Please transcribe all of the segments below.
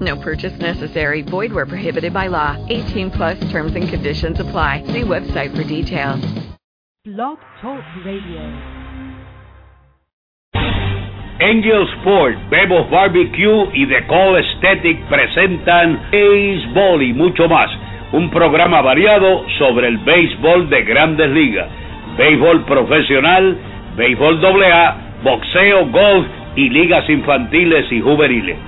No purchase necessary. Void where prohibited by law. 18 plus terms and conditions apply. See website for details. Blog Talk Radio. Angel Sport, Bebo's Barbecue y The Call Aesthetic presentan Béisbol y mucho más. Un programa variado sobre el béisbol de grandes ligas, béisbol profesional, béisbol AA, boxeo, golf y ligas infantiles y juveniles.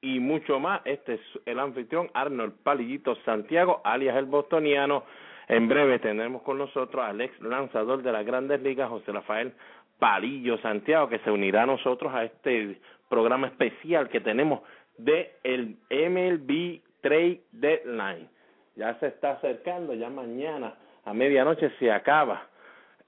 y mucho más. Este es el anfitrión Arnold Palillito Santiago, alias el bostoniano. En breve tendremos con nosotros al ex lanzador de las grandes ligas, José Rafael Palillo Santiago, que se unirá a nosotros a este programa especial que tenemos de el MLB Trade Deadline. Ya se está acercando, ya mañana a medianoche se acaba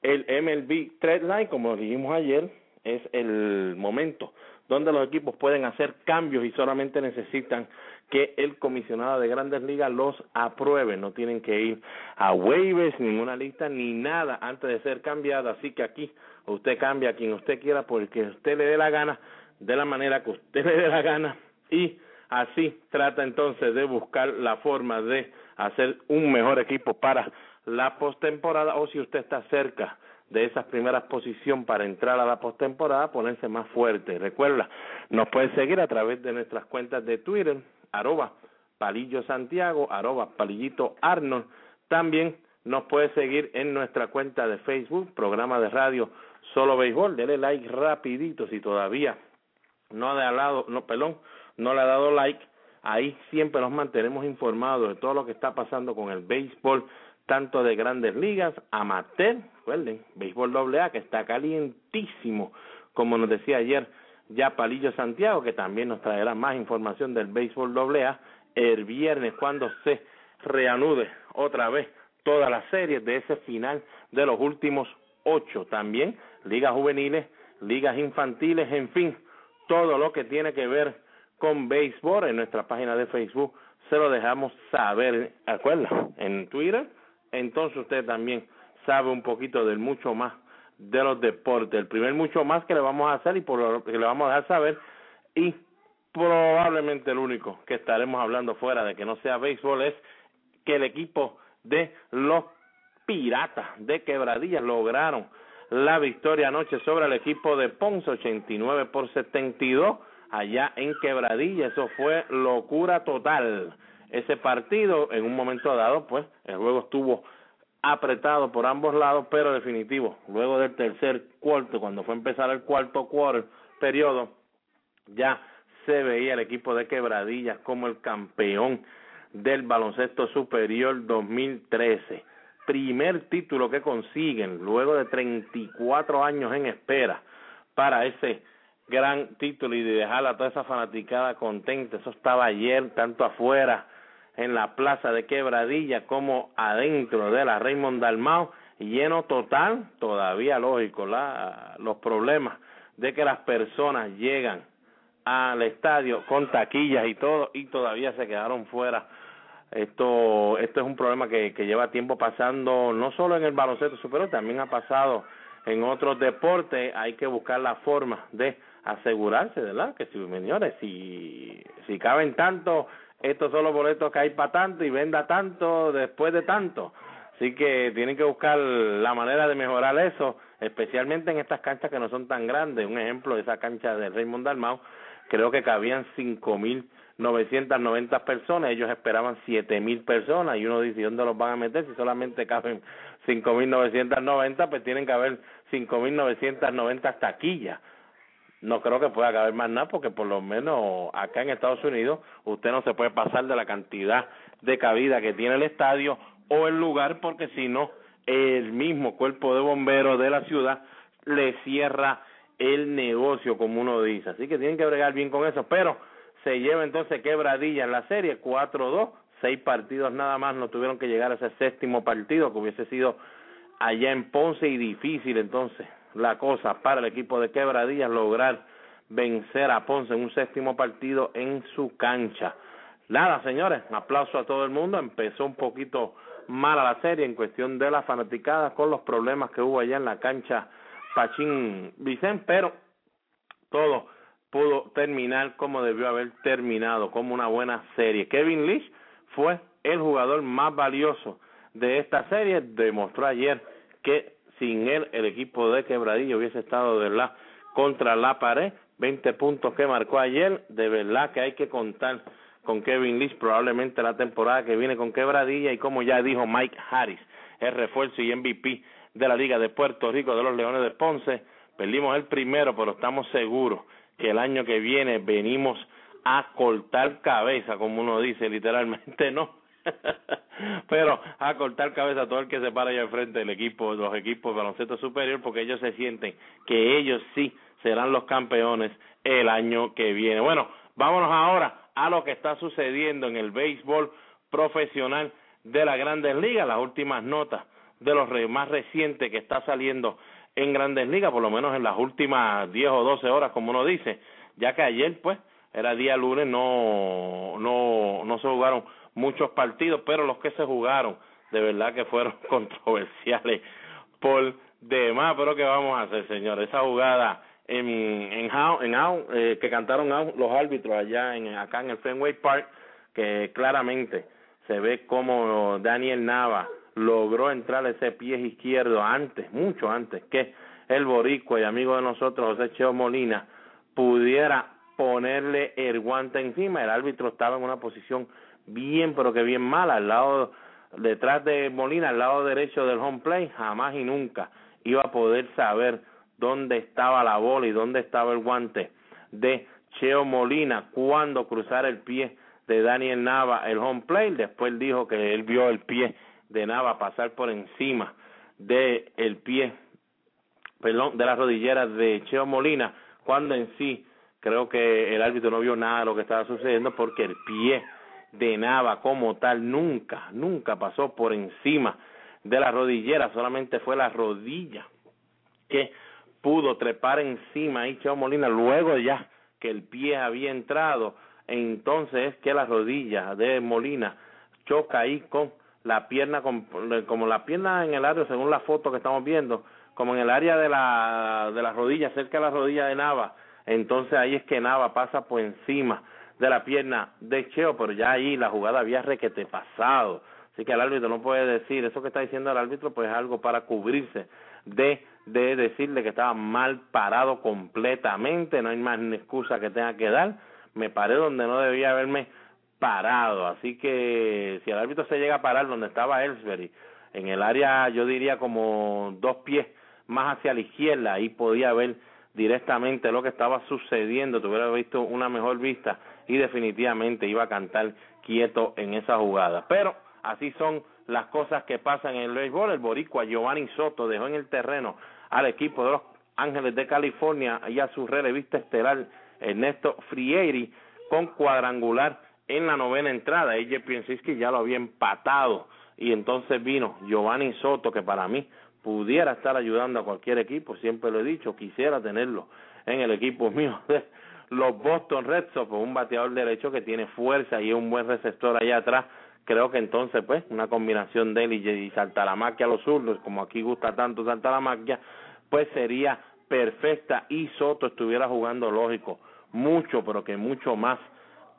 el MLB Trade Deadline, como dijimos ayer, es el momento donde los equipos pueden hacer cambios y solamente necesitan que el comisionado de grandes ligas los apruebe. No tienen que ir a waivers, ninguna lista, ni nada antes de ser cambiada. Así que aquí usted cambia a quien usted quiera porque usted le dé la gana, de la manera que usted le dé la gana y así trata entonces de buscar la forma de hacer un mejor equipo para la postemporada o si usted está cerca de esa primera posición para entrar a la postemporada, ponerse más fuerte. Recuerda, nos puede seguir a través de nuestras cuentas de Twitter, arroba Palillo Santiago, arroba Palillito Arnold. También nos puede seguir en nuestra cuenta de Facebook, programa de radio Solo Béisbol. Dele like rapidito si todavía no ha dado, no, perdón, no le ha dado like. Ahí siempre nos mantenemos informados de todo lo que está pasando con el béisbol tanto de grandes ligas, amateur, recuerden, béisbol doble A, que está calientísimo, como nos decía ayer ya Palillo Santiago, que también nos traerá más información del béisbol doble A el viernes cuando se reanude otra vez toda la serie de ese final de los últimos ocho. También ligas juveniles, ligas infantiles, en fin, todo lo que tiene que ver con béisbol en nuestra página de Facebook se lo dejamos saber, ¿acuerda? En Twitter entonces usted también sabe un poquito del mucho más de los deportes. El primer mucho más que le vamos a hacer y por lo que le vamos a dejar saber y probablemente el único que estaremos hablando fuera de que no sea béisbol es que el equipo de los Piratas de Quebradillas lograron la victoria anoche sobre el equipo de Ponce 89 por 72 allá en Quebradilla. Eso fue locura total ese partido. En un momento dado, pues, el juego estuvo apretado por ambos lados, pero definitivo. Luego del tercer cuarto, cuando fue a empezar el cuarto quarter, periodo, ya se veía el equipo de Quebradillas como el campeón del baloncesto superior 2013. Primer título que consiguen luego de 34 años en espera para ese gran título y de dejar a toda esa fanaticada contenta. Eso estaba ayer, tanto afuera en la plaza de Quebradilla como adentro de la Raymond Dalmau, lleno total, todavía lógico, la, los problemas de que las personas llegan al estadio con taquillas y todo y todavía se quedaron fuera. Esto, esto es un problema que, que lleva tiempo pasando no solo en el baloncesto superior, también ha pasado en otros deportes. Hay que buscar la forma de asegurarse, ¿verdad? Que si, señores, si, si caben tanto estos son los boletos que hay para tanto y venda tanto después de tanto. Así que tienen que buscar la manera de mejorar eso, especialmente en estas canchas que no son tan grandes. Un ejemplo esa cancha de Raymond Dalmau, creo que cabían cinco mil noventa personas, ellos esperaban siete mil personas y uno dice, ¿dónde los van a meter si solamente caben 5.990, pues tienen que haber 5.990 taquillas. No creo que pueda caber más nada porque por lo menos acá en Estados Unidos usted no se puede pasar de la cantidad de cabida que tiene el estadio o el lugar porque si no el mismo cuerpo de bomberos de la ciudad le cierra el negocio como uno dice. Así que tienen que bregar bien con eso, pero se lleva entonces quebradilla en la serie 4-2 seis partidos nada más no tuvieron que llegar a ese séptimo partido que hubiese sido allá en Ponce y difícil entonces la cosa para el equipo de Quebradillas lograr vencer a Ponce en un séptimo partido en su cancha. Nada, señores, aplauso a todo el mundo. Empezó un poquito mala la serie en cuestión de las fanaticadas con los problemas que hubo allá en la cancha Pachín Vicente, pero todo pudo terminar como debió haber terminado, como una buena serie. Kevin Leach fue el jugador más valioso de esta serie. Demostró ayer que sin él el equipo de Quebradillo hubiese estado de verdad contra la pared. 20 puntos que marcó ayer. De verdad que hay que contar con Kevin Leach probablemente la temporada que viene con Quebradilla y como ya dijo Mike Harris, el refuerzo y MVP de la Liga de Puerto Rico de los Leones de Ponce. Perdimos el primero, pero estamos seguros que el año que viene venimos a cortar cabeza, como uno dice, literalmente no. Pero a cortar cabeza a todo el que se para allá enfrente del equipo, los equipos de baloncesto superior, porque ellos se sienten que ellos sí serán los campeones el año que viene. Bueno, vámonos ahora a lo que está sucediendo en el béisbol profesional de las grandes ligas, las últimas notas de los más recientes que está saliendo en grandes ligas, por lo menos en las últimas 10 o 12 horas, como uno dice, ya que ayer, pues, era día lunes, no, no, no se jugaron muchos partidos, pero los que se jugaron, de verdad que fueron controversiales por demás, pero ¿qué vamos a hacer, señor? Esa jugada en, en, en eh, que cantaron los árbitros allá en, acá en el Fenway Park, que claramente se ve como Daniel Nava logró entrar ese pie izquierdo antes, mucho antes que el boricua y amigo de nosotros, José Cheo Molina, pudiera ponerle el guante encima. El árbitro estaba en una posición bien, pero que bien mala, al lado, detrás de Molina, al lado derecho del home play, jamás y nunca iba a poder saber dónde estaba la bola y dónde estaba el guante de Cheo Molina cuando cruzara el pie de Daniel Nava el home play. Después dijo que él vio el pie de Nava pasar por encima de el pie, perdón, de las rodilleras de Cheo Molina, cuando en sí creo que el árbitro no vio nada de lo que estaba sucediendo porque el pie de Nava como tal nunca, nunca pasó por encima de la rodillera, solamente fue la rodilla que pudo trepar encima y Cheo Molina luego ya que el pie había entrado, entonces es que la rodilla de Molina choca ahí con la pierna, como la pierna en el área, según la foto que estamos viendo, como en el área de la, de la rodilla, cerca de la rodilla de Nava, entonces ahí es que Nava pasa por encima de la pierna de Cheo, pero ya ahí la jugada había requete pasado. Así que el árbitro no puede decir, eso que está diciendo el árbitro, pues es algo para cubrirse de, de decirle que estaba mal parado completamente, no hay más excusa que tenga que dar. Me paré donde no debía haberme parado, así que si el árbitro se llega a parar donde estaba Ellsbury, en el área yo diría como dos pies más hacia la izquierda, ahí podía ver directamente lo que estaba sucediendo, tuviera visto una mejor vista y definitivamente iba a cantar quieto en esa jugada. Pero así son las cosas que pasan en el béisbol. El boricua Giovanni Soto dejó en el terreno al equipo de los Ángeles de California y a su relevista estelar Ernesto Frieri con cuadrangular en la novena entrada. Ella que ya lo había empatado y entonces vino Giovanni Soto que para mí pudiera estar ayudando a cualquier equipo, siempre lo he dicho, quisiera tenerlo en el equipo mío de los Boston Red Sox, un bateador derecho que tiene fuerza y un buen receptor allá atrás, creo que entonces pues una combinación de él y, saltar la maquia a los zurdos, como aquí gusta tanto saltar la maquia, pues sería perfecta y Soto estuviera jugando lógico, mucho, pero que mucho más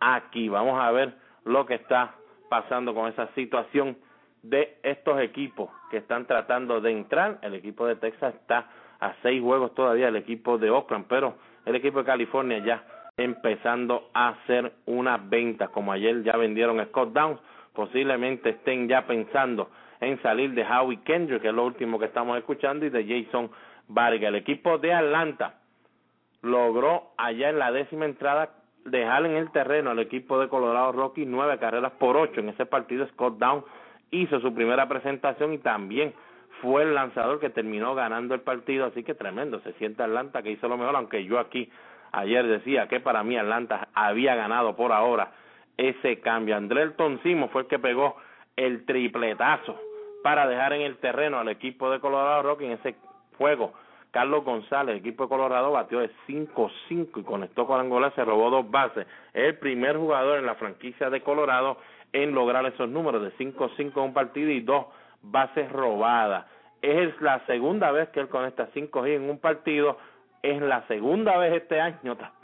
aquí. Vamos a ver lo que está pasando con esa situación de estos equipos que están tratando de entrar. El equipo de Texas está a seis juegos todavía, el equipo de Oakland, pero el equipo de California ya empezando a hacer unas ventas, como ayer ya vendieron Scott Downs, posiblemente estén ya pensando en salir de Howie Kendrick, que es lo último que estamos escuchando, y de Jason Vargas. El equipo de Atlanta logró allá en la décima entrada dejar en el terreno al equipo de Colorado Rocky nueve carreras por ocho. En ese partido Scott Down hizo su primera presentación y también fue el lanzador que terminó ganando el partido, así que tremendo, se siente Atlanta que hizo lo mejor, aunque yo aquí ayer decía que para mí Atlanta había ganado por ahora ese cambio. André Toncimo fue el que pegó el tripletazo para dejar en el terreno al equipo de Colorado Rocky en ese juego Carlos González, equipo de Colorado, batió de 5-5 y conectó con Angola, se robó dos bases. Es el primer jugador en la franquicia de Colorado en lograr esos números de 5-5 en un partido y dos bases robadas. Es la segunda vez que él conecta 5 en un partido, es la segunda vez este año también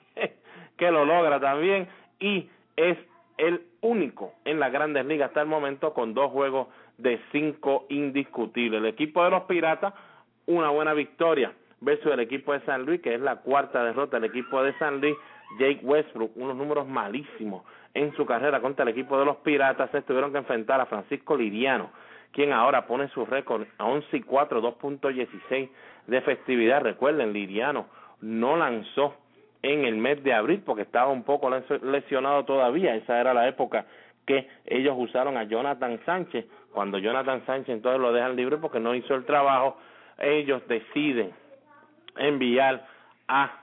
que lo logra también y es el único en las grandes ligas hasta el momento con dos juegos de cinco indiscutibles. El equipo de los Piratas una buena victoria versus el equipo de San Luis, que es la cuarta derrota del equipo de San Luis. Jake Westbrook, unos números malísimos en su carrera contra el equipo de los Piratas, se tuvieron que enfrentar a Francisco Liriano, quien ahora pone su récord a 11 y 4, 2.16 de festividad. Recuerden, Liriano no lanzó en el mes de abril porque estaba un poco lesionado todavía. Esa era la época que ellos usaron a Jonathan Sánchez. Cuando Jonathan Sánchez entonces lo dejan libre porque no hizo el trabajo ellos deciden enviar a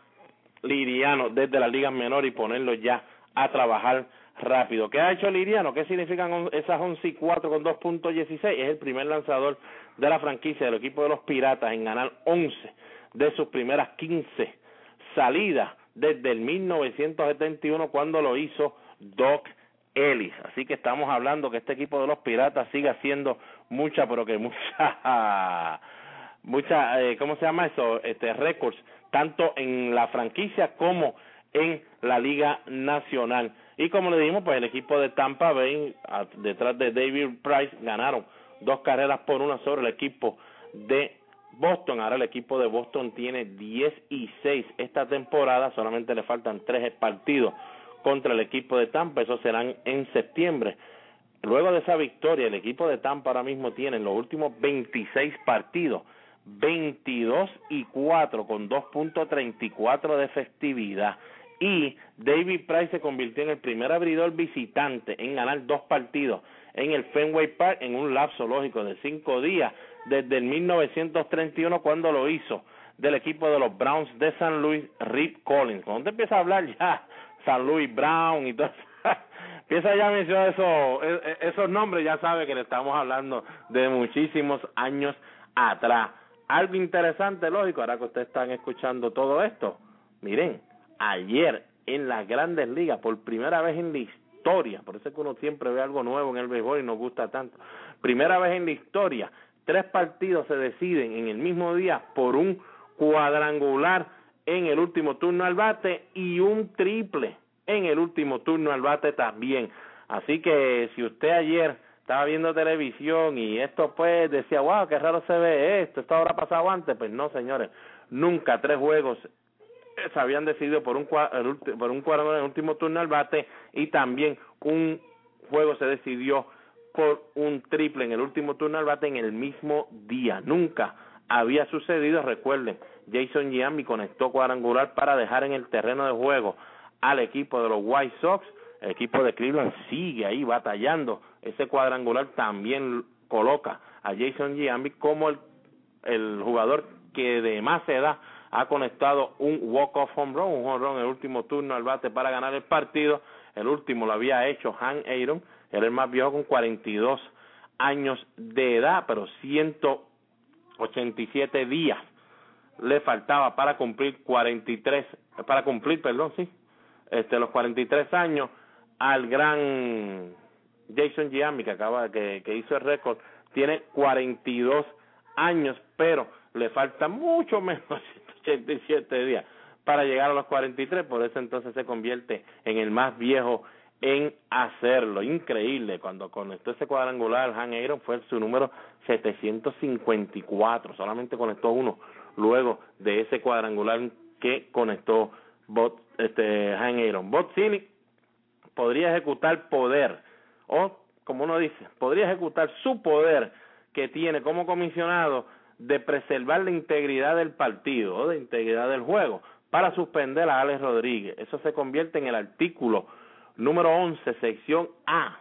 Liriano desde la liga menor y ponerlo ya a trabajar rápido. ¿Qué ha hecho Liriano? ¿Qué significan esas 11 y 4 con 2.16? Es el primer lanzador de la franquicia del equipo de los Piratas en ganar 11 de sus primeras 15 salidas desde el 1971 cuando lo hizo Doc Ellis. Así que estamos hablando que este equipo de los Piratas sigue haciendo mucha, pero que mucha mucha, eh, ¿cómo se llama eso? Este, récords, tanto en la franquicia como en la Liga Nacional. Y como le dijimos, pues el equipo de Tampa Bay, detrás de David Price, ganaron dos carreras por una sobre el equipo de Boston. Ahora el equipo de Boston tiene 10 y 6 esta temporada, solamente le faltan tres partidos contra el equipo de Tampa, esos serán en septiembre. Luego de esa victoria, el equipo de Tampa ahora mismo tiene los últimos 26 partidos 22 y 4 con 2.34 de festividad. Y David Price se convirtió en el primer abridor visitante en ganar dos partidos en el Fenway Park en un lapso lógico de cinco días desde el 1931 cuando lo hizo del equipo de los Browns de San Luis, Rip Collins. Cuando te empieza a hablar ya San Luis Brown y todo empieza ya a mencionar eso, e, e, esos nombres, ya sabe que le estamos hablando de muchísimos años atrás algo interesante, lógico, ahora que ustedes están escuchando todo esto, miren, ayer en las grandes ligas, por primera vez en la historia, por eso es que uno siempre ve algo nuevo en el béisbol y nos gusta tanto, primera vez en la historia, tres partidos se deciden en el mismo día por un cuadrangular en el último turno al bate y un triple en el último turno al bate también. Así que si usted ayer estaba viendo televisión y esto pues decía, wow, qué raro se ve esto, esto habrá pasado antes. Pues no, señores, nunca tres juegos se habían decidido por un, por un cuadro en el último turno al bate y también un juego se decidió por un triple en el último turno al bate en el mismo día. Nunca había sucedido, recuerden, Jason Giambi conectó cuadrangular para dejar en el terreno de juego al equipo de los White Sox el equipo de Cleveland sigue ahí batallando. Ese cuadrangular también coloca a Jason Giambi como el, el jugador que de más edad ha conectado un walk-off home run, un home run en el último turno al bate para ganar el partido. El último lo había hecho Han Aaron, era el más viejo con 42 años de edad, pero 187 días le faltaba para cumplir 43, para cumplir, perdón, sí, este, los 43 años al gran Jason Giambi que acaba que, que hizo el récord tiene 42 años pero le falta mucho menos 187 días. Para llegar a los 43 por eso entonces se convierte en el más viejo en hacerlo. Increíble cuando conectó ese cuadrangular Han Aaron fue su número 754 solamente conectó uno luego de ese cuadrangular que conectó este Han Aaron Bot podría ejecutar poder, o como uno dice, podría ejecutar su poder que tiene como comisionado de preservar la integridad del partido o de integridad del juego para suspender a Alex Rodríguez. Eso se convierte en el artículo número 11, sección A,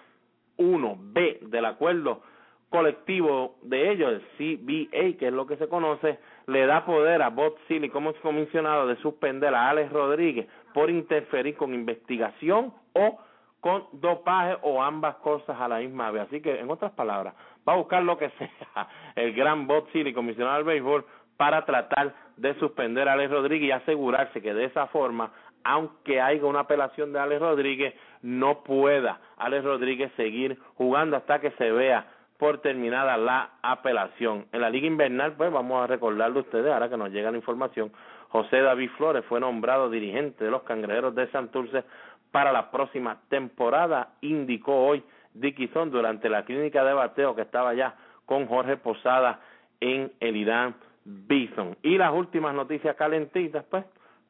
1B del acuerdo colectivo de ellos, el CBA, que es lo que se conoce, le da poder a Bob Silly como comisionado de suspender a Alex Rodríguez por interferir con investigación o con dopaje o ambas cosas a la misma vez. Así que, en otras palabras, va a buscar lo que sea el gran Bob Silly, comisionado del béisbol, para tratar de suspender a Alex Rodríguez y asegurarse que de esa forma, aunque haya una apelación de Alex Rodríguez, no pueda Alex Rodríguez seguir jugando hasta que se vea por terminada la apelación. En la Liga Invernal, pues vamos a recordarle a ustedes, ahora que nos llega la información, José David Flores fue nombrado dirigente de los Cangrejeros de Santurce para la próxima temporada, indicó hoy Dickinson durante la clínica de bateo que estaba ya con Jorge Posada en el Irán Bison. Y las últimas noticias calentitas, pues,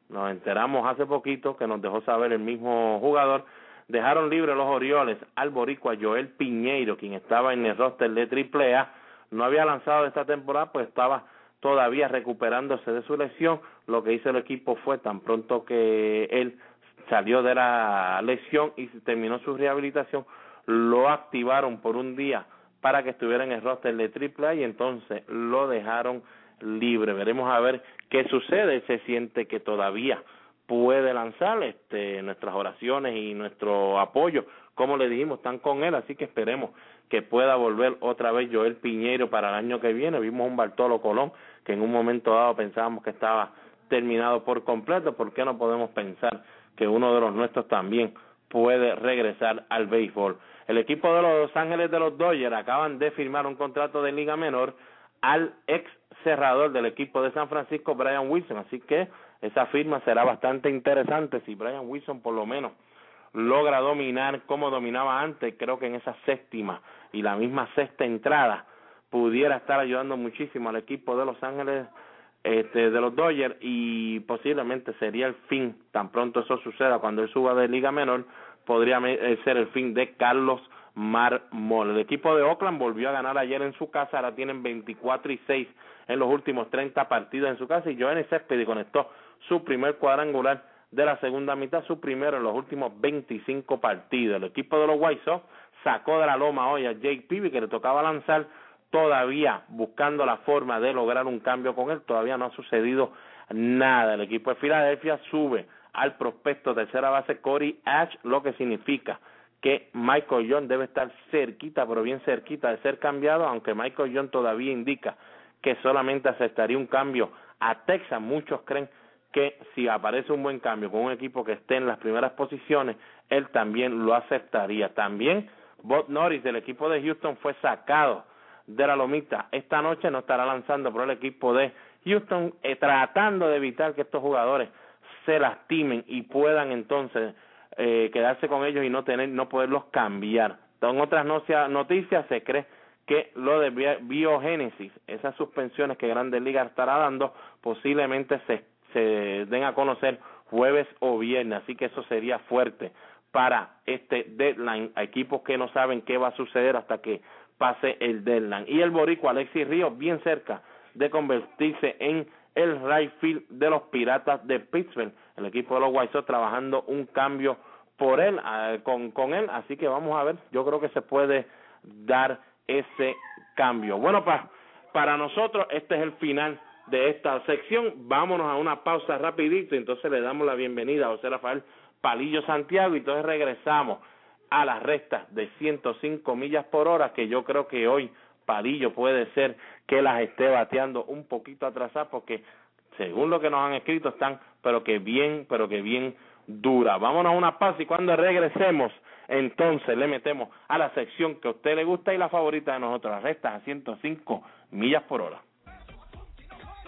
nos enteramos hace poquito que nos dejó saber el mismo jugador dejaron libre los Orioles al boricua Joel Piñeiro, quien estaba en el roster de AAA, no había lanzado esta temporada, pues estaba todavía recuperándose de su lesión. Lo que hizo el equipo fue tan pronto que él salió de la lesión y terminó su rehabilitación, lo activaron por un día para que estuviera en el roster de AAA y entonces lo dejaron libre. Veremos a ver qué sucede. Se siente que todavía puede lanzar este nuestras oraciones y nuestro apoyo como le dijimos están con él así que esperemos que pueda volver otra vez Joel Piñero para el año que viene vimos un Bartolo Colón que en un momento dado pensábamos que estaba terminado por completo ¿por qué no podemos pensar que uno de los nuestros también puede regresar al béisbol el equipo de los Ángeles de los Dodgers acaban de firmar un contrato de liga menor al ex cerrador del equipo de San Francisco Brian Wilson. Así que esa firma será bastante interesante si Brian Wilson por lo menos logra dominar como dominaba antes, creo que en esa séptima y la misma sexta entrada pudiera estar ayudando muchísimo al equipo de Los Ángeles este, de los Dodgers y posiblemente sería el fin, tan pronto eso suceda cuando él suba de liga menor, podría eh, ser el fin de Carlos Marmol. El equipo de Oakland volvió a ganar ayer en su casa, ahora tienen 24 y 6 en los últimos 30 partidos en su casa y Johnny Céspedes conectó su primer cuadrangular de la segunda mitad, su primero en los últimos 25 partidos. El equipo de los White Sox sacó de la loma hoy a Jake Peavy que le tocaba lanzar todavía buscando la forma de lograr un cambio con él, todavía no ha sucedido nada. El equipo de Filadelfia sube al prospecto tercera base Corey Ash, lo que significa que Michael John debe estar cerquita, pero bien cerquita de ser cambiado, aunque Michael John todavía indica que solamente aceptaría un cambio a Texas. Muchos creen que si aparece un buen cambio con un equipo que esté en las primeras posiciones, él también lo aceptaría. También Bob Norris del equipo de Houston fue sacado de la lomita. Esta noche no estará lanzando por el equipo de Houston, eh, tratando de evitar que estos jugadores se lastimen y puedan entonces eh, quedarse con ellos y no tener, no poderlos cambiar. En otras noticias se cree que lo de biogénesis, esas suspensiones que Grandes Ligas estará dando, posiblemente se se den a conocer jueves o viernes, así que eso sería fuerte para este deadline a equipos que no saben qué va a suceder hasta que pase el deadline. Y el boricua Alexis Ríos bien cerca de convertirse en el right field de los Piratas de Pittsburgh. El equipo de los White Sox trabajando un cambio por él, ah, con, con él, así que vamos a ver, yo creo que se puede dar ese cambio. Bueno, para, para nosotros este es el final de esta sección. Vámonos a una pausa rapidito entonces le damos la bienvenida a José Rafael Palillo Santiago y entonces regresamos a las restas de 105 millas por hora que yo creo que hoy Palillo puede ser que las esté bateando un poquito atrasadas porque según lo que nos han escrito están pero que bien, pero que bien dura. Vámonos a una pausa y cuando regresemos entonces le metemos a la sección que a usted le gusta y la favorita de nosotros, las restas a 105 millas por hora.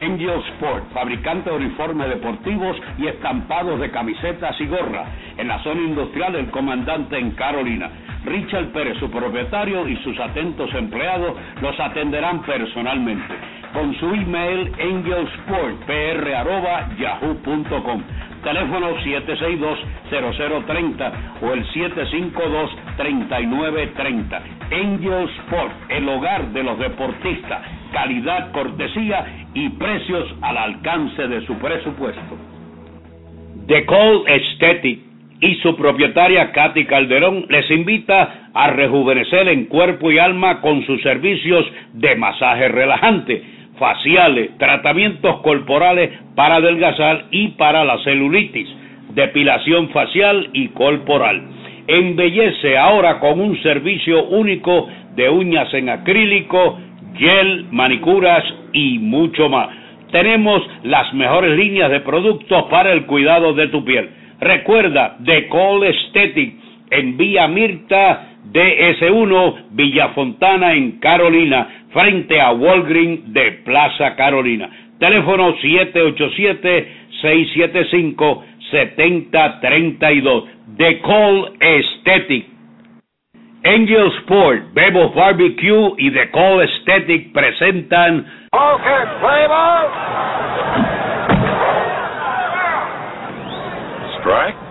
Angel Sport, fabricante de uniformes deportivos y estampados de camisetas y gorras, en la zona industrial del comandante en Carolina. Richard Pérez, su propietario, y sus atentos empleados los atenderán personalmente. Con su email angelsportpr.yahoo.com teléfono 762-0030 o el 752-3930. Angel Sport, el hogar de los deportistas, calidad, cortesía y precios al alcance de su presupuesto. The Call Aesthetic y su propietaria Katy Calderón les invita a rejuvenecer en cuerpo y alma con sus servicios de masaje relajante faciales, tratamientos corporales para adelgazar y para la celulitis, depilación facial y corporal. Embellece ahora con un servicio único de uñas en acrílico, gel, manicuras y mucho más. Tenemos las mejores líneas de productos para el cuidado de tu piel. Recuerda, The Call Aesthetic en Vía Mirta DS1, Villa Fontana en Carolina frente a Walgreen de Plaza Carolina. Teléfono 787-675-7032. The Call Aesthetic. Angel Sport, Bebo Barbecue y The Call Aesthetic presentan. Okay, Strike.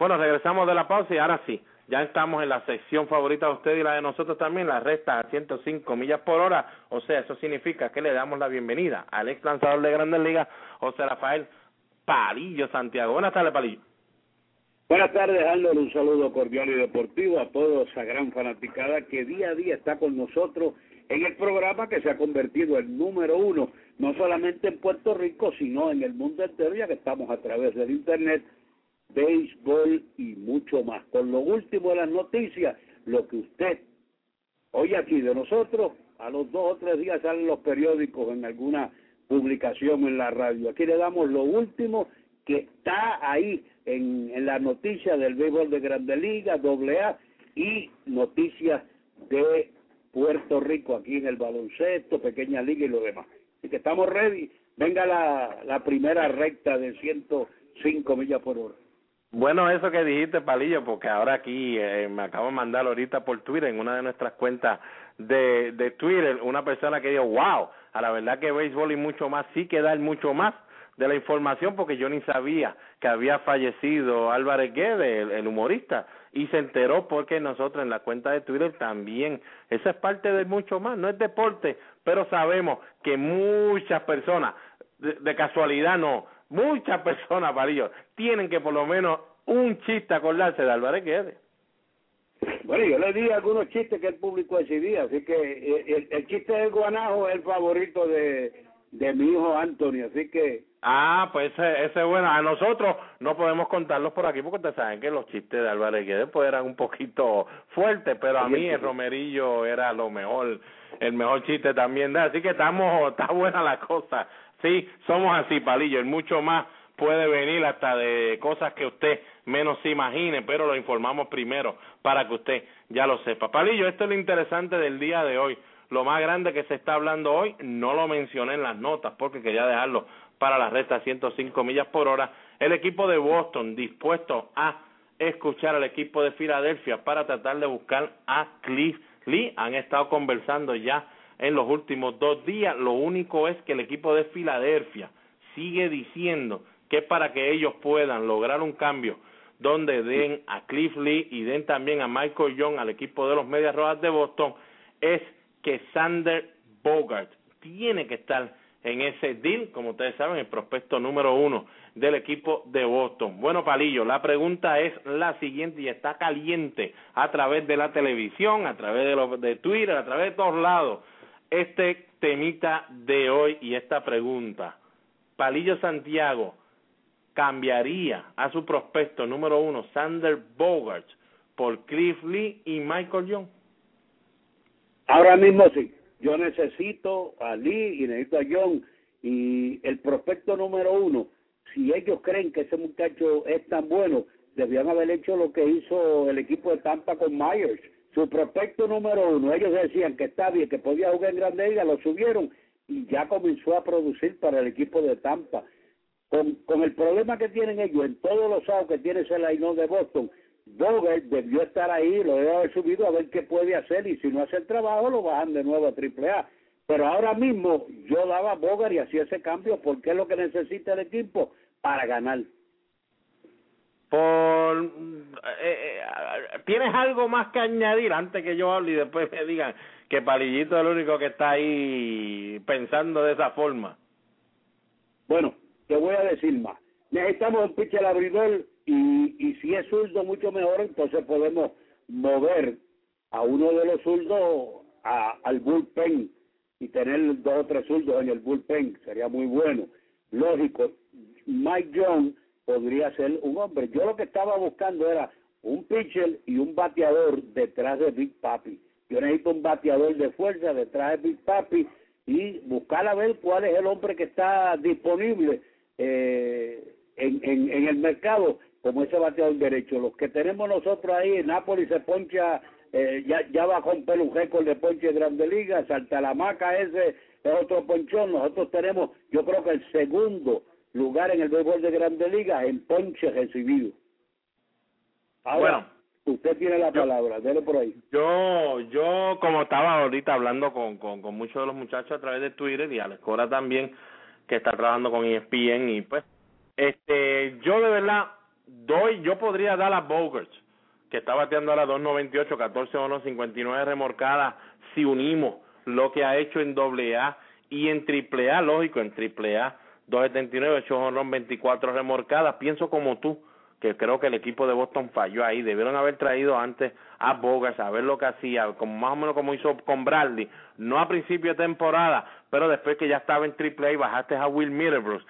Bueno, regresamos de la pausa y ahora sí, ya estamos en la sección favorita de usted y la de nosotros también, la recta a 105 millas por hora. O sea, eso significa que le damos la bienvenida al ex lanzador de Grandes Ligas, José Rafael Palillo Santiago. Buenas tardes, Palillo. Buenas tardes, Arnold. Un saludo cordial y deportivo a toda esa gran fanaticada que día a día está con nosotros en el programa que se ha convertido en número uno, no solamente en Puerto Rico, sino en el mundo entero, ya que estamos a través del Internet béisbol y mucho más. Con lo último de las noticias, lo que usted oye aquí de nosotros, a los dos o tres días salen los periódicos en alguna publicación en la radio. Aquí le damos lo último que está ahí en, en la noticia del béisbol de Grande Liga, doble A y noticias de Puerto Rico, aquí en el baloncesto, pequeña liga y lo demás. Así que estamos ready. Venga la, la primera recta de 105 millas por hora. Bueno, eso que dijiste, Palillo, porque ahora aquí eh, me acabo de mandar ahorita por Twitter, en una de nuestras cuentas de, de Twitter, una persona que dijo, wow, a la verdad que béisbol y mucho más, sí que dar mucho más de la información, porque yo ni sabía que había fallecido Álvarez Guedes, el, humorista, y se enteró porque nosotros en la cuenta de Twitter también, eso es parte de mucho más, no es deporte, pero sabemos que muchas personas, de casualidad no, muchas personas, Palillo, tienen que por lo menos un chiste acordarse de Álvarez Guedes. Bueno, yo le di algunos chistes que el público decidía, así que eh, el, el chiste del guanajo es el favorito de, de mi hijo Anthony, así que... Ah, pues ese, ese es bueno. A nosotros no podemos contarlos por aquí porque ustedes saben que los chistes de Álvarez Guedes pues eran un poquito fuertes, pero a mí el Romerillo era lo mejor, el mejor chiste también. Así que estamos, está buena la cosa. Sí, somos así, Palillo, el mucho más puede venir hasta de cosas que usted menos se imagine, pero lo informamos primero para que usted ya lo sepa. Palillo, esto es lo interesante del día de hoy. Lo más grande que se está hablando hoy, no lo mencioné en las notas porque quería dejarlo para la recta 105 millas por hora. El equipo de Boston dispuesto a escuchar al equipo de Filadelfia para tratar de buscar a Cliff Lee. Han estado conversando ya en los últimos dos días. Lo único es que el equipo de Filadelfia sigue diciendo que para que ellos puedan lograr un cambio donde den a Cliff Lee y den también a Michael Young al equipo de los Medias Rojas de Boston, es que Sander Bogart tiene que estar en ese deal, como ustedes saben, el prospecto número uno del equipo de Boston. Bueno, Palillo, la pregunta es la siguiente y está caliente a través de la televisión, a través de, de Twitter, a través de todos lados. Este temita de hoy y esta pregunta. Palillo Santiago cambiaría a su prospecto número uno, Sander Bogart, por Cliff Lee y Michael Young. Ahora mismo sí. Yo necesito a Lee y necesito a Young. Y el prospecto número uno, si ellos creen que ese muchacho es tan bueno, debían haber hecho lo que hizo el equipo de Tampa con Myers. Su prospecto número uno, ellos decían que está bien, que podía jugar en Grande Liga, lo subieron y ya comenzó a producir para el equipo de Tampa. Con, con el problema que tienen ellos en todos los años que tiene ese line de Boston, Bogart debió estar ahí, lo debe haber subido a ver qué puede hacer y si no hace el trabajo lo bajan de nuevo a Triple A. Pero ahora mismo yo daba Bogart y hacía ese cambio porque es lo que necesita el equipo para ganar. Por, eh, eh, ¿Tienes algo más que añadir antes que yo hable y después me digan que Palillito es el único que está ahí pensando de esa forma? Bueno, te voy a decir más. Necesitamos un pitcher abridor y, y si es zurdo mucho mejor, entonces podemos mover a uno de los zurdos a, al bullpen y tener dos o tres zurdos en el bullpen, sería muy bueno. Lógico, Mike Jones podría ser un hombre. Yo lo que estaba buscando era un pitcher y un bateador detrás de Big Papi. Yo necesito un bateador de fuerza detrás de Big Papi y buscar a ver cuál es el hombre que está disponible eh, en, el mercado como ese bateador derecho. Los que tenemos nosotros ahí, en Nápoles se poncha, eh, ya, ya bajó un con de ponche de Grande Liga, Salta la Maca ese es otro ponchón. Nosotros tenemos, yo creo que el segundo lugar en el béisbol de Grande Liga en ponche recibido. Ahora, bueno, usted tiene la palabra, déle por ahí. Yo, yo como estaba ahorita hablando con, con, con muchos de los muchachos a través de Twitter y a la escuela también, que está trabajando con ESPN y pues, este, yo de verdad doy, yo podría dar a Bogart, que está bateando ahora 2.98, 14 1 59 remorcadas, si unimos lo que ha hecho en doble A y en triple A, lógico, en triple A, 2.79, 8 honrón, 24 remorcadas, pienso como tú, que creo que el equipo de Boston falló ahí. Debieron haber traído antes a Bogart, a ver lo que hacía, como más o menos como hizo con Bradley, no a principio de temporada, pero después que ya estaba en triple A bajaste a Will Middlebrooks.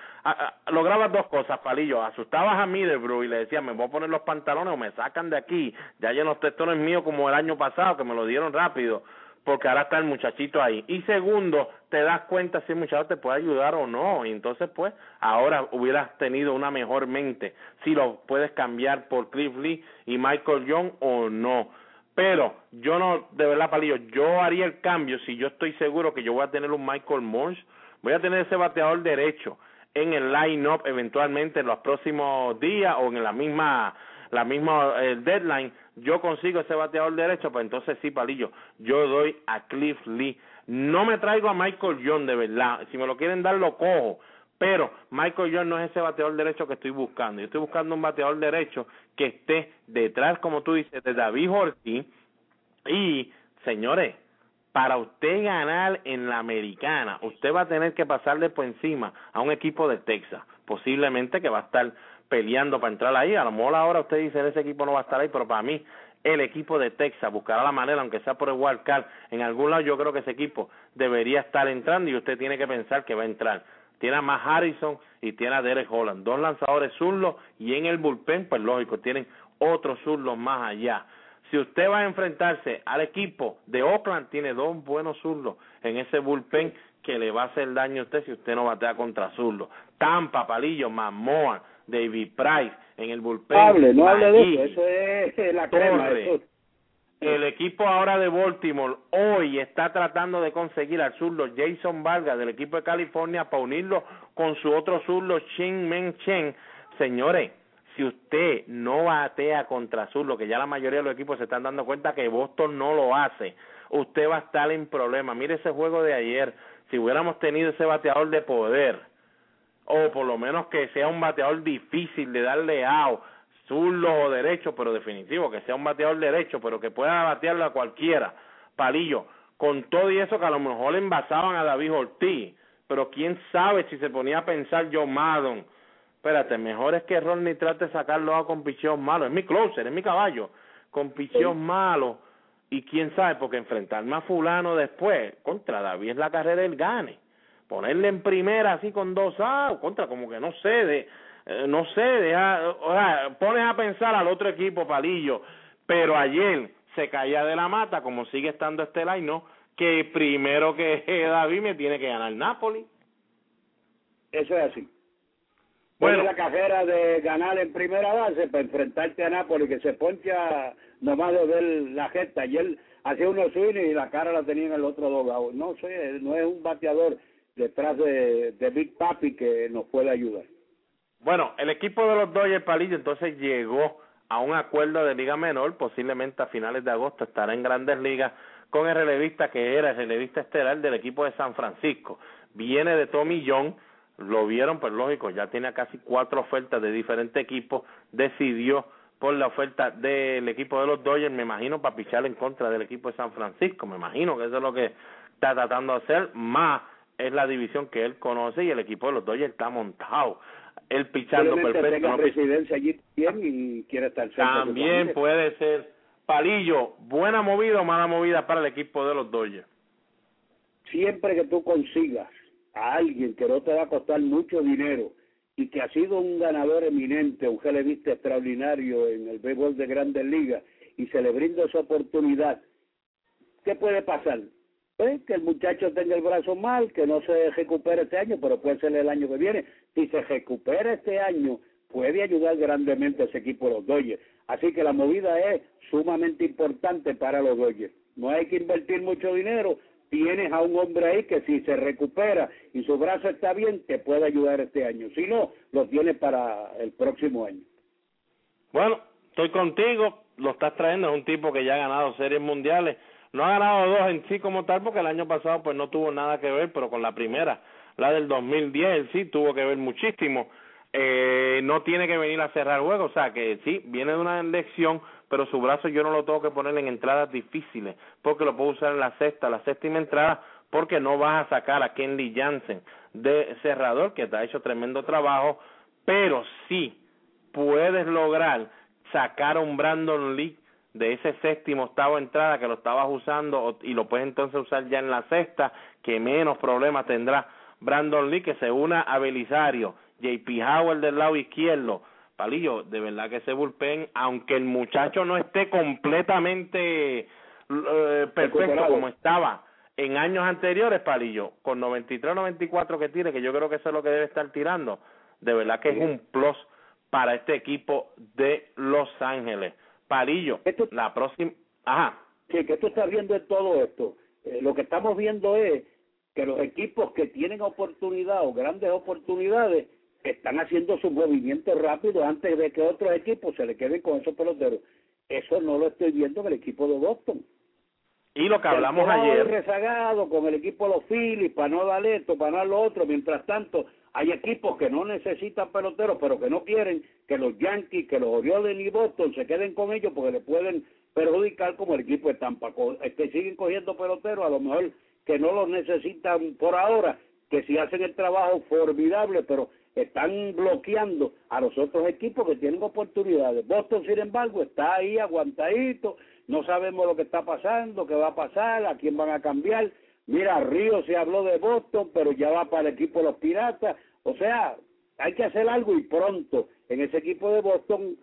lograbas dos cosas, Palillo, asustabas a Middlebrooks y le decías, me voy a poner los pantalones o me sacan de aquí, ya lleno los testones míos como el año pasado, que me lo dieron rápido porque ahora está el muchachito ahí. Y segundo, te das cuenta si el muchacho te puede ayudar o no. Y entonces, pues, ahora hubieras tenido una mejor mente si lo puedes cambiar por Cliff Lee y Michael Young o no. Pero yo no, de verdad, Palillo, yo haría el cambio si yo estoy seguro que yo voy a tener un Michael Morse, voy a tener ese bateador derecho en el line-up eventualmente en los próximos días o en la misma la misma eh, deadline, yo consigo ese bateador derecho, pues entonces sí, palillo, yo doy a Cliff Lee. No me traigo a Michael John, de verdad. Si me lo quieren dar, lo cojo. Pero Michael John no es ese bateador derecho que estoy buscando. Yo estoy buscando un bateador derecho que esté detrás, como tú dices, de David Ortiz. Y, señores, para usted ganar en la americana, usted va a tener que pasarle por encima a un equipo de Texas, posiblemente que va a estar peleando para entrar ahí. A lo mejor ahora usted dice, ese equipo no va a estar ahí, pero para mí el equipo de Texas buscará la manera, aunque sea por el wild card, en algún lado yo creo que ese equipo debería estar entrando y usted tiene que pensar que va a entrar. Tiene a más Harrison y tiene a Derek Holland, dos lanzadores zurdos y en el bullpen, pues lógico, tienen otros zurdos más allá. Si usted va a enfrentarse al equipo de Oakland, tiene dos buenos zurdos en ese bullpen que le va a hacer daño a usted si usted no batea contra zurdos. Tampa, Palillo, Mamoa, David Price en el bullpen. Hable, no hable de eso, eso es la crema. El equipo ahora de Baltimore hoy está tratando de conseguir al zurdo Jason Vargas del equipo de California para unirlo con su otro zurdo Shin Men Chen. Señores, si usted no batea contra zurdo, que ya la mayoría de los equipos se están dando cuenta que Boston no lo hace, usted va a estar en problema. Mire ese juego de ayer, si hubiéramos tenido ese bateador de poder, o por lo menos que sea un bateador difícil de darle out, zurdo o derecho, pero definitivo, que sea un bateador derecho, pero que pueda batearlo a cualquiera. Palillo, con todo y eso que a lo mejor envasaban a David Ortiz, pero quién sabe si se ponía a pensar John Maddon. Espérate, mejor es que Rodney trate de sacarlo con pichón malo. Es mi closer, es mi caballo. Con pichón malo. Y quién sabe, porque enfrentarme a fulano después, contra David es la carrera del gane. Ponerle en primera así con dos ah, contra como que no sé, de, eh, no sé, deja, o sea, pones a pensar al otro equipo, Palillo. Pero ayer se caía de la mata, como sigue estando este line, ¿no? que primero que David me tiene que ganar Napoli. Eso es así. Bueno, la carrera de ganar en primera base para enfrentarte a Napoli, que se poncha nomás de ver la gesta. Él hacía unos swings y la cara la tenía en el otro dogado. No sé, no es un bateador detrás de, de Big Papi que nos puede ayudar. Bueno, el equipo de los Dodgers Palillo entonces llegó a un acuerdo de liga menor, posiblemente a finales de agosto estará en grandes ligas con el relevista que era el relevista estelar del equipo de San Francisco. Viene de Tommy John, lo vieron, pues lógico, ya tiene casi cuatro ofertas de diferentes equipos, decidió por la oferta del equipo de los Dodgers, me imagino, para pichar en contra del equipo de San Francisco, me imagino que eso es lo que está tratando de hacer, más es la división que él conoce y el equipo de los Dodgers está montado. Él pichando perfecto. No residencia allí y quiere estar También puede ser Palillo, ¿buena movida o mala movida para el equipo de los Dodgers? Siempre que tú consigas a alguien que no te va a costar mucho dinero y que ha sido un ganador eminente, un relevista extraordinario en el béisbol de grandes ligas y se le brinda esa oportunidad, ¿qué puede pasar? Pues que el muchacho tenga el brazo mal, que no se recupere este año, pero puede ser el año que viene. Si se recupera este año, puede ayudar grandemente a ese equipo los Dodgers. Así que la movida es sumamente importante para los Dodgers. No hay que invertir mucho dinero. Tienes a un hombre ahí que si se recupera y su brazo está bien, te puede ayudar este año. Si no, lo tienes para el próximo año. Bueno, estoy contigo. Lo estás trayendo. Es un tipo que ya ha ganado series mundiales. No ha ganado dos en sí como tal porque el año pasado pues no tuvo nada que ver, pero con la primera, la del 2010, él sí tuvo que ver muchísimo. Eh, no tiene que venir a cerrar juego, o sea que sí, viene de una elección, pero su brazo yo no lo tengo que poner en entradas difíciles, porque lo puedo usar en la sexta, la séptima entrada, porque no vas a sacar a Kenley Jansen de cerrador, que te ha hecho tremendo trabajo, pero sí puedes lograr sacar a un Brandon Lee de ese séptimo octavo entrada que lo estabas usando y lo puedes entonces usar ya en la sexta, que menos problemas tendrá Brandon Lee que se una a Belisario JP Howard del lado izquierdo. Palillo, de verdad que ese bullpen, aunque el muchacho no esté completamente eh, perfecto como estaba en años anteriores, Palillo, con 93 94 que tiene, que yo creo que eso es lo que debe estar tirando, de verdad que es un plus para este equipo de Los Ángeles. Palillo, la próxima... Ajá. Sí, que tú estás viendo en todo esto. Eh, lo que estamos viendo es que los equipos que tienen oportunidad o grandes oportunidades están haciendo sus movimientos rápidos antes de que otros equipos se le queden con esos peloteros. Eso no lo estoy viendo en el equipo de Boston. Y lo que hablamos ayer. rezagado con el equipo de los Phillies para no dar esto, para no dar lo otro. Mientras tanto, hay equipos que no necesitan peloteros, pero que no quieren que los Yankees, que los Orioles y Boston se queden con ellos porque le pueden perjudicar como el equipo de Tampa. Que siguen cogiendo peloteros, a lo mejor que no los necesitan por ahora, que si hacen el trabajo formidable, pero están bloqueando a los otros equipos que tienen oportunidades. Boston, sin embargo, está ahí aguantadito, no sabemos lo que está pasando, qué va a pasar, a quién van a cambiar. Mira, Río se habló de Boston, pero ya va para el equipo de los Piratas. O sea, hay que hacer algo y pronto en ese equipo de Boston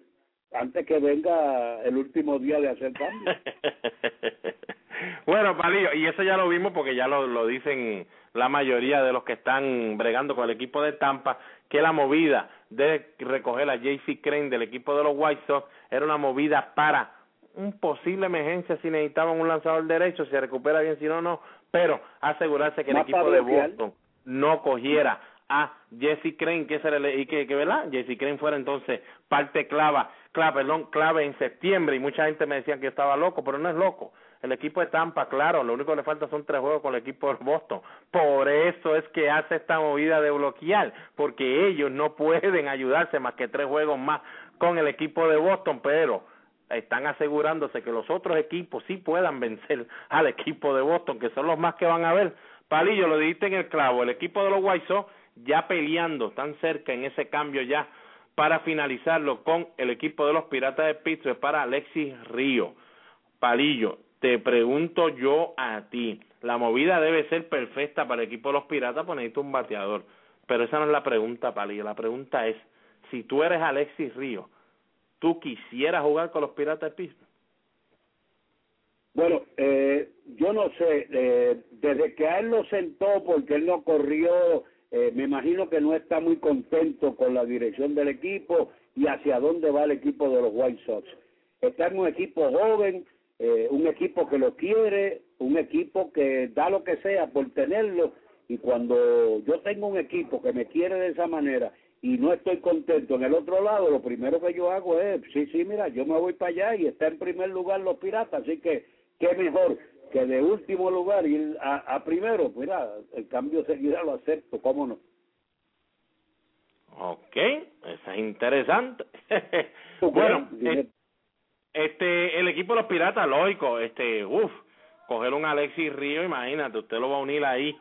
antes que venga el último día de hacer cambio. bueno, Palillo, y eso ya lo vimos porque ya lo, lo dicen la mayoría de los que están bregando con el equipo de Tampa, que la movida de recoger a JC Crane del equipo de los White Sox era una movida para un posible emergencia si necesitaban un lanzador derecho, si se recupera bien, si no, no, pero asegurarse que el equipo de Boston no cogiera a Jesse Crane, que y que, que verdad, Jesse Crane fuera entonces parte clava, clave, perdón, clave en septiembre y mucha gente me decía que estaba loco, pero no es loco. El equipo de Tampa, claro, lo único que le falta son tres juegos con el equipo de Boston. Por eso es que hace esta movida de bloquear, porque ellos no pueden ayudarse más que tres juegos más con el equipo de Boston, pero están asegurándose que los otros equipos sí puedan vencer al equipo de Boston, que son los más que van a ver, Palillo, lo dijiste en el clavo, el equipo de los White ya peleando, tan cerca en ese cambio ya para finalizarlo con el equipo de los Piratas de Pittsburgh para Alexis Río. Palillo, te pregunto yo a ti, la movida debe ser perfecta para el equipo de los Piratas, pues necesito un bateador. Pero esa no es la pregunta, Palillo. La pregunta es, si tú eres Alexis Río, ¿tú quisieras jugar con los Piratas de Pittsburgh? Bueno, eh, yo no sé, eh, desde que a él lo sentó porque él no corrió, eh, me imagino que no está muy contento con la dirección del equipo y hacia dónde va el equipo de los White Sox. Está en un equipo joven, eh, un equipo que lo quiere, un equipo que da lo que sea por tenerlo y cuando yo tengo un equipo que me quiere de esa manera y no estoy contento en el otro lado, lo primero que yo hago es, sí, sí, mira, yo me voy para allá y está en primer lugar los piratas, así que qué mejor que de último lugar ir a, a primero, mira, el cambio seguirá, lo acepto, cómo no. Ok, eso es interesante. bueno, eh, este, el equipo de los piratas, lógico, este, uff, coger un Alexis Río, imagínate, usted lo va a unir ahí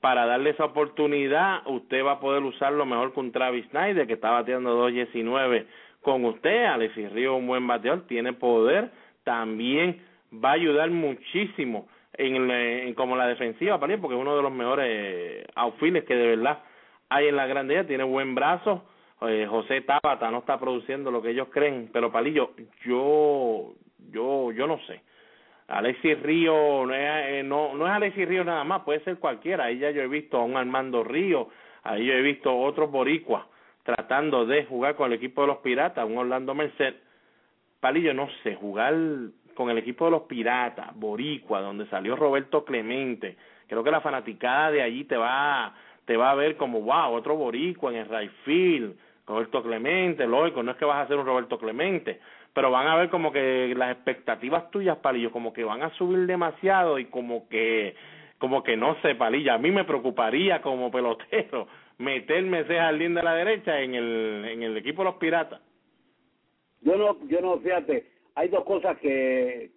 para darle esa oportunidad, usted va a poder usarlo mejor con Travis Snyder, que está bateando 2.19 con usted, Alexis Río un buen bateador, tiene poder, también va a ayudar muchísimo en, como la defensiva, porque es uno de los mejores outfielders que de verdad hay en la grandeza, tiene buen brazo, eh, José Tabata no está produciendo lo que ellos creen, pero Palillo, yo, yo, yo no sé. Alexis Río no es, eh, no, no es Alexis Río nada más, puede ser cualquiera. Ahí ya yo he visto a un Armando Río, ahí yo he visto otros boricuas tratando de jugar con el equipo de los Piratas, un Orlando Merced. Palillo, no sé, jugar con el equipo de los Piratas, Boricua, donde salió Roberto Clemente. Creo que la fanaticada de allí te va, te va a ver como, wow, otro Boricua en el right Roberto Clemente, lógico, no es que vas a ser un Roberto Clemente, pero van a ver como que las expectativas tuyas, Palillo, como que van a subir demasiado y como que, como que no sé, Palillo, a mí me preocuparía como pelotero meterme ese jardín de la derecha en el, en el equipo de los Piratas. Yo no, yo no, fíjate, hay dos cosas que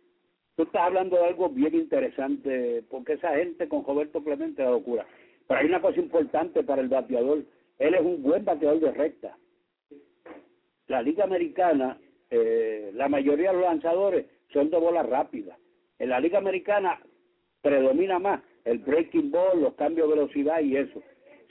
tú estás hablando de algo bien interesante, porque esa gente con Roberto Clemente la locura. Pero hay una cosa importante para el bateador, él es un buen bateador de recta. La Liga Americana eh, la mayoría de los lanzadores son de bola rápida. En la Liga Americana predomina más el breaking ball, los cambios de velocidad y eso.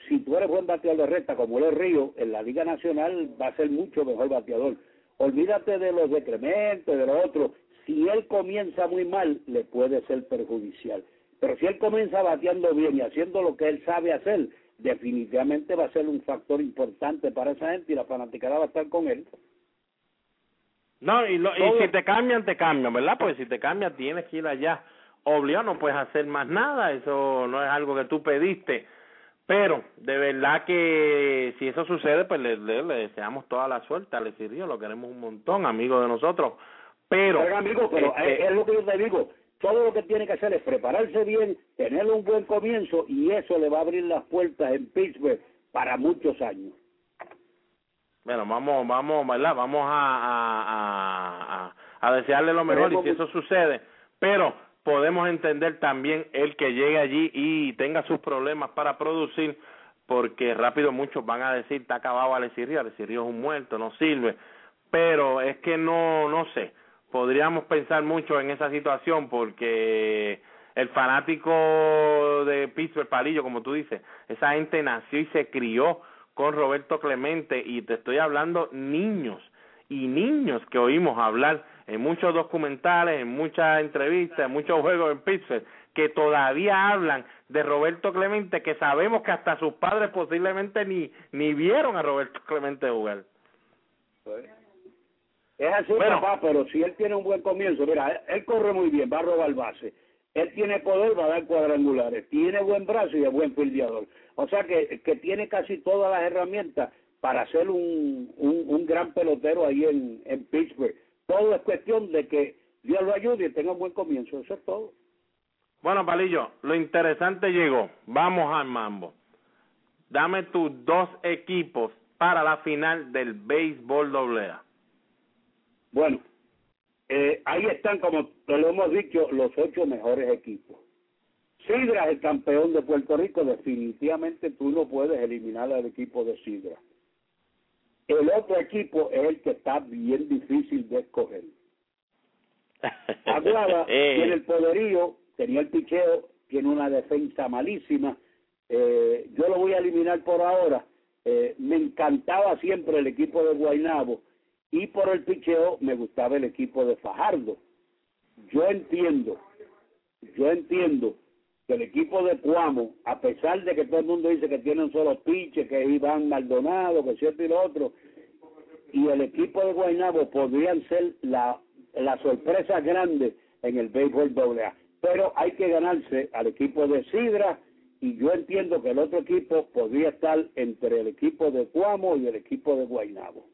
Si tú eres buen bateador de recta como él es Río, en la Liga Nacional va a ser mucho mejor bateador. Olvídate de los decrementos, de los otros. Si él comienza muy mal, le puede ser perjudicial. Pero si él comienza bateando bien y haciendo lo que él sabe hacer, definitivamente va a ser un factor importante para esa gente y la fanaticada va a estar con él. No, y, lo, y si te cambian, te cambian, ¿verdad? Pues si te cambian, tienes que ir allá. Obligado, no puedes hacer más nada, eso no es algo que tú pediste. Pero, de verdad que si eso sucede, pues le, le, deseamos toda la suerte a Río, lo queremos un montón, amigo de nosotros. Pero, amigo, pero este es lo que yo te digo, todo lo que tiene que hacer es prepararse bien, tener un buen comienzo y eso le va a abrir las puertas en Pittsburgh para muchos años. Bueno, vamos, vamos, ¿verdad? Vamos a, a, a, desearle lo mejor y si eso sucede, pero podemos entender también el que llegue allí y tenga sus problemas para producir, porque rápido muchos van a decir, está acabado Alexis Río, Alexis Río es un muerto, no sirve, pero es que no, no sé, podríamos pensar mucho en esa situación porque el fanático de Pittsburgh Palillo, como tú dices, esa gente nació y se crió con Roberto Clemente y te estoy hablando niños y niños que oímos hablar en muchos documentales, en muchas entrevistas, en muchos juegos en Pittsburgh, que todavía hablan de Roberto Clemente, que sabemos que hasta sus padres posiblemente ni, ni vieron a Roberto Clemente jugar. Es así, papá, pero si él tiene un buen comienzo, mira, él, corre muy bien, va a robar base, él tiene poder, va a dar cuadrangulares, tiene buen brazo y es buen fildeador. O sea que, que tiene casi todas las herramientas para ser un, un, un gran pelotero ahí en, en Pittsburgh. Todo es cuestión de que Dios lo ayude y tenga un buen comienzo. Eso es todo. Bueno, Palillo, lo interesante llegó. Vamos al mambo. Dame tus dos equipos para la final del béisbol doble Bueno, eh, ahí están, como te lo hemos dicho, los ocho mejores equipos. Sidra es el campeón de Puerto Rico, definitivamente tú no puedes eliminar al equipo de Sidra. El otro equipo es el que está bien difícil de escoger. Aguada Eh. tiene el poderío, tenía el picheo, tiene una defensa malísima. Eh, yo lo voy a eliminar por ahora. Eh, me encantaba siempre el equipo de Guaynabo y por el picheo me gustaba el equipo de Fajardo. Yo entiendo, yo entiendo que el equipo de Cuamo, a pesar de que todo el mundo dice que tiene un solo piche, que es Iván Maldonado, que cierto y lo otro, y el equipo de Guaynabo podrían ser la, la sorpresa grande en el béisbol doble A. Pero hay que ganarse al equipo de Sidra y yo entiendo que el otro equipo podría estar entre el equipo de Cuamo y el equipo de Guaynabo.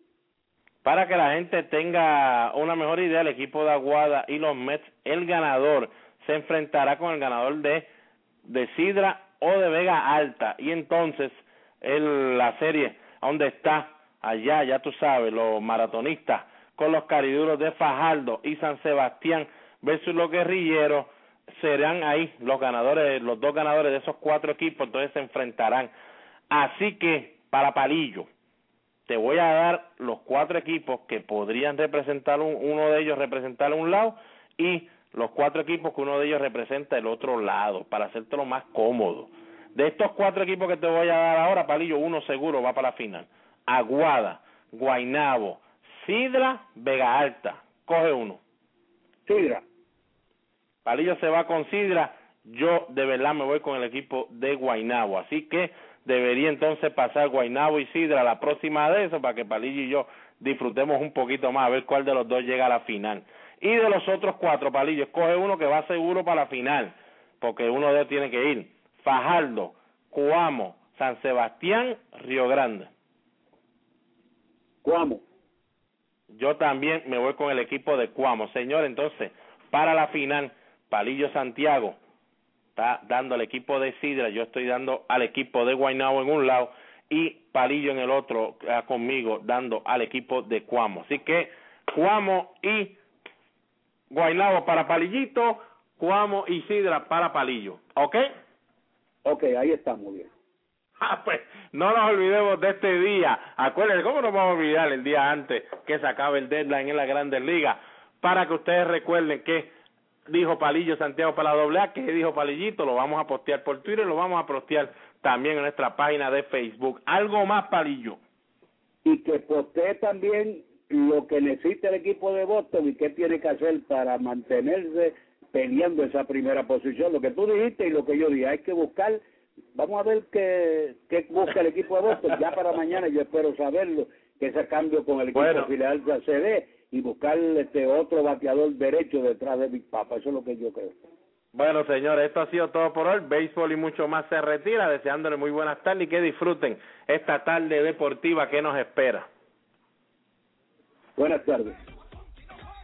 Para que la gente tenga una mejor idea, el equipo de Aguada y los Mets, el ganador se enfrentará con el ganador de, de Sidra o de Vega Alta. Y entonces, el, la serie, donde está allá, ya tú sabes, los maratonistas con los cariduros de Fajardo y San Sebastián versus los guerrilleros, serán ahí los ganadores, los dos ganadores de esos cuatro equipos, entonces se enfrentarán. Así que, para Palillo, te voy a dar los cuatro equipos que podrían representar un, uno de ellos representar un lado y los cuatro equipos que uno de ellos representa el otro lado para hacértelo más cómodo. De estos cuatro equipos que te voy a dar ahora, Palillo, uno seguro va para la final. Aguada, Guainabo, Sidra, Vega Alta. Coge uno. Sidra, Palillo se va con Sidra, yo de verdad me voy con el equipo de Guainabo, así que debería entonces pasar Guainabo y Sidra la próxima de eso para que Palillo y yo disfrutemos un poquito más a ver cuál de los dos llega a la final. Y de los otros cuatro, Palillo, escoge uno que va seguro para la final, porque uno de ellos tiene que ir. Fajardo, Cuamo, San Sebastián, Río Grande. Cuamo. Yo también me voy con el equipo de Cuamo. Señor, entonces, para la final, Palillo Santiago está dando al equipo de Sidra, yo estoy dando al equipo de Guaynabo en un lado y Palillo en el otro eh, conmigo dando al equipo de Cuamo. Así que Cuamo y Guaynabo para Palillito, Cuamo y Sidra para Palillo. ¿Ok? Ok, ahí está muy bien. Ah, pues no nos olvidemos de este día. Acuérdense, ¿cómo nos vamos a olvidar el día antes que se acabe el deadline en la Grandes Ligas? Para que ustedes recuerden que dijo Palillo Santiago para la doble A, que dijo Palillito, lo vamos a postear por Twitter, lo vamos a postear también en nuestra página de Facebook. Algo más, Palillo. Y que postee también lo que necesita el equipo de Boston y qué tiene que hacer para mantenerse peleando esa primera posición. Lo que tú dijiste y lo que yo dije, hay que buscar, vamos a ver qué, qué busca el equipo de Boston. Ya para mañana yo espero saberlo, que ese cambio con el equipo Bueno. de Filadelfia se dé y buscar este otro bateador derecho detrás de Big Papa. Eso es lo que yo creo. Bueno, señores, esto ha sido todo por hoy. Béisbol y mucho más se retira, deseándole muy buenas tardes y que disfruten esta tarde deportiva que nos espera. Buenas tardes.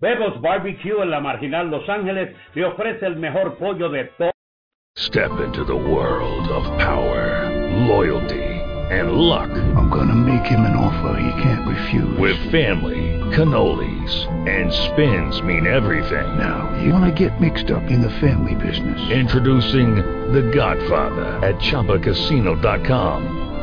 Bebos Barbecue en la Marginal Los Ángeles le ofrece el mejor pollo de todo. Step into the world of power, loyalty, and luck. I'm gonna make him an offer he can't refuse. With family, cannolis, and spins mean everything. Now, you wanna get mixed up in the family business. Introducing The Godfather at ChumbaCasino.com.